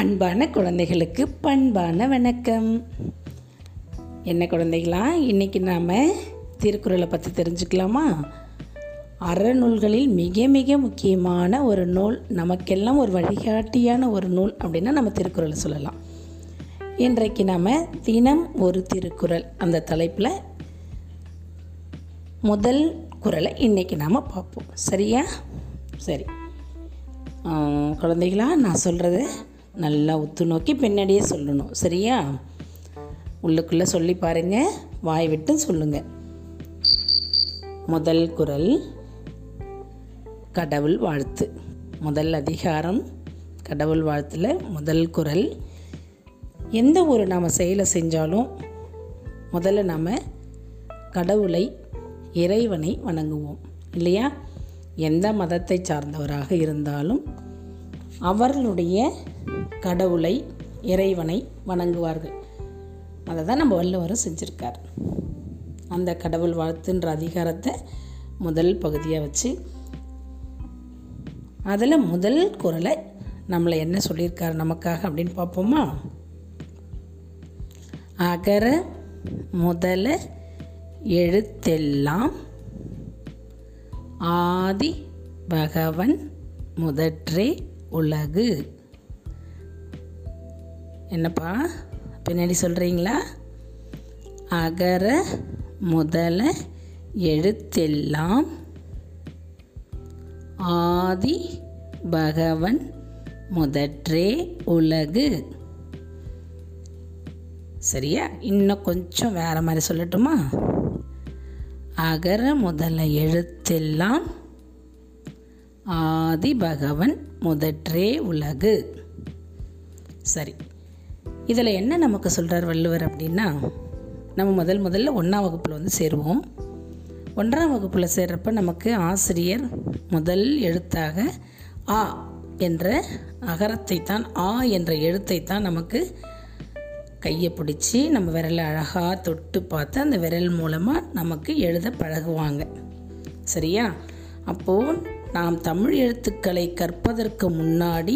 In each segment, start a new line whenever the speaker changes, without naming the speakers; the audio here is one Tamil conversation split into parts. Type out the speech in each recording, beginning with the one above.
அன்பான குழந்தைகளுக்கு பண்பான வணக்கம் என்ன குழந்தைகளா இன்றைக்கி நாம் திருக்குறளை பற்றி தெரிஞ்சுக்கலாமா அறநூல்களில் மிக மிக முக்கியமான ஒரு நூல் நமக்கெல்லாம் ஒரு வழிகாட்டியான ஒரு நூல் அப்படின்னா நம்ம திருக்குறளை சொல்லலாம் இன்றைக்கு நாம் தினம் ஒரு திருக்குறள் அந்த தலைப்பில் முதல் குரலை இன்றைக்கி நாம் பார்ப்போம் சரியா சரி குழந்தைகளா நான் சொல்கிறது நல்லா உத்து நோக்கி பின்னாடியே சொல்லணும் சரியா உள்ளுக்குள்ளே சொல்லி பாருங்கள் வாய் விட்டு சொல்லுங்கள் முதல் குரல் கடவுள் வாழ்த்து முதல் அதிகாரம் கடவுள் வாழ்த்தில் முதல் குரல் எந்த ஒரு நாம் செயலை செஞ்சாலும் முதல்ல நாம் கடவுளை இறைவனை வணங்குவோம் இல்லையா எந்த மதத்தை சார்ந்தவராக இருந்தாலும் அவர்களுடைய கடவுளை இறைவனை வணங்குவார்கள் அதை தான் நம்ம வள்ளுவரும் செஞ்சுருக்கார் அந்த கடவுள் வாழ்த்துன்ற அதிகாரத்தை முதல் பகுதியாக வச்சு அதில் முதல் குரலை நம்மளை என்ன சொல்லியிருக்கார் நமக்காக அப்படின்னு பார்ப்போமா அகர முதல எழுத்தெல்லாம் ஆதி பகவன் முதற்றே உலகு என்னப்பா பின்னாடி சொல்கிறீங்களா அகர முதல எழுத்தெல்லாம் ஆதி பகவன் முதற்றே உலகு சரியா இன்னும் கொஞ்சம் வேறு மாதிரி சொல்லட்டுமா அகர முதல எழுத்தெல்லாம் ஆதி பகவன் முதற்றே உலகு சரி இதில் என்ன நமக்கு சொல்கிறார் வள்ளுவர் அப்படின்னா நம்ம முதல் முதல்ல ஒன்றாம் வகுப்பில் வந்து சேருவோம் ஒன்றாம் வகுப்பில் சேர்றப்ப நமக்கு ஆசிரியர் முதல் எழுத்தாக ஆ என்ற அகரத்தை தான் ஆ என்ற எழுத்தை தான் நமக்கு கையை பிடிச்சி நம்ம விரலை அழகாக தொட்டு பார்த்து அந்த விரல் மூலமாக நமக்கு எழுத பழகுவாங்க சரியா அப்போது நாம் தமிழ் எழுத்துக்களை கற்பதற்கு முன்னாடி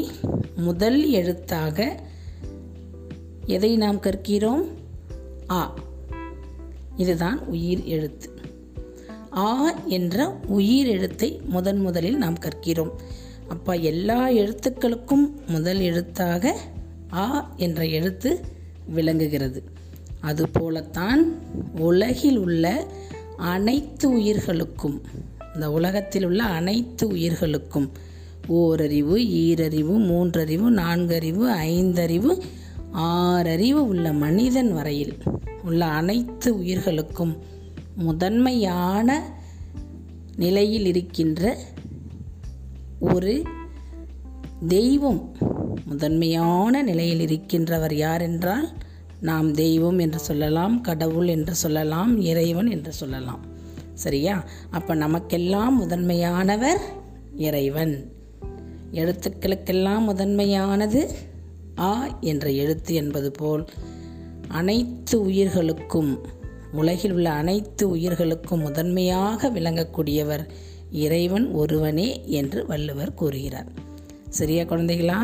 முதல் எழுத்தாக எதை நாம் கற்கிறோம் ஆ இதுதான் உயிர் எழுத்து ஆ என்ற உயிர் எழுத்தை முதன் முதலில் நாம் கற்கிறோம் அப்போ எல்லா எழுத்துக்களுக்கும் முதல் எழுத்தாக ஆ என்ற எழுத்து விளங்குகிறது அதுபோலத்தான் உலகில் உள்ள அனைத்து உயிர்களுக்கும் இந்த உலகத்தில் உள்ள அனைத்து உயிர்களுக்கும் ஓரறிவு ஈரறிவு மூன்றறிவு நான்கறிவு ஐந்தறிவு ஆறறிவு உள்ள மனிதன் வரையில் உள்ள அனைத்து உயிர்களுக்கும் முதன்மையான நிலையில் இருக்கின்ற ஒரு தெய்வம் முதன்மையான நிலையில் இருக்கின்றவர் யார் என்றால் நாம் தெய்வம் என்று சொல்லலாம் கடவுள் என்று சொல்லலாம் இறைவன் என்று சொல்லலாம் சரியா அப்போ நமக்கெல்லாம் முதன்மையானவர் இறைவன் எழுத்துக்களுக்கெல்லாம் முதன்மையானது ஆ என்ற எழுத்து என்பது போல் அனைத்து உயிர்களுக்கும் உலகில் உள்ள அனைத்து உயிர்களுக்கும் முதன்மையாக விளங்கக்கூடியவர் இறைவன் ஒருவனே என்று வள்ளுவர் கூறுகிறார் சரியா குழந்தைகளா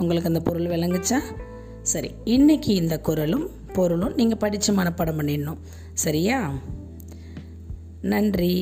உங்களுக்கு அந்த பொருள் விளங்குச்சா சரி இன்னைக்கு இந்த குரலும் பொருளும் நீங்கள் படித்து மனப்பாடம் பண்ணிடணும் சரியா நன்றி